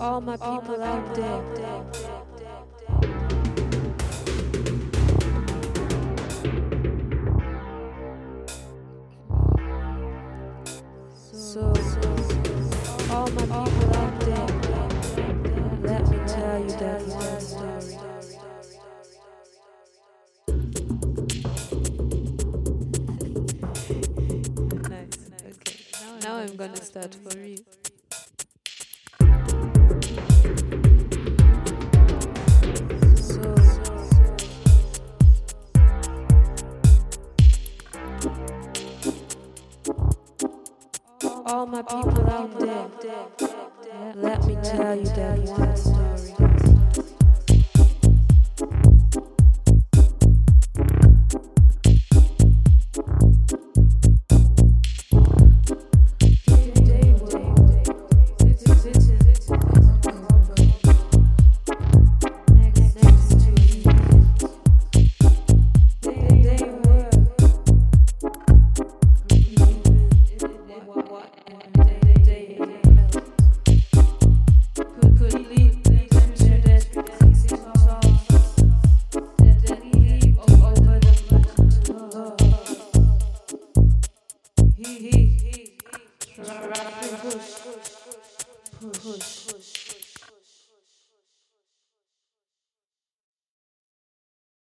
all my people out there. So, all my people out there, let me tell you that story. nice. Okay. Now I'm gonna start for real. All my people out there, let me tell you that one story. push, push, push.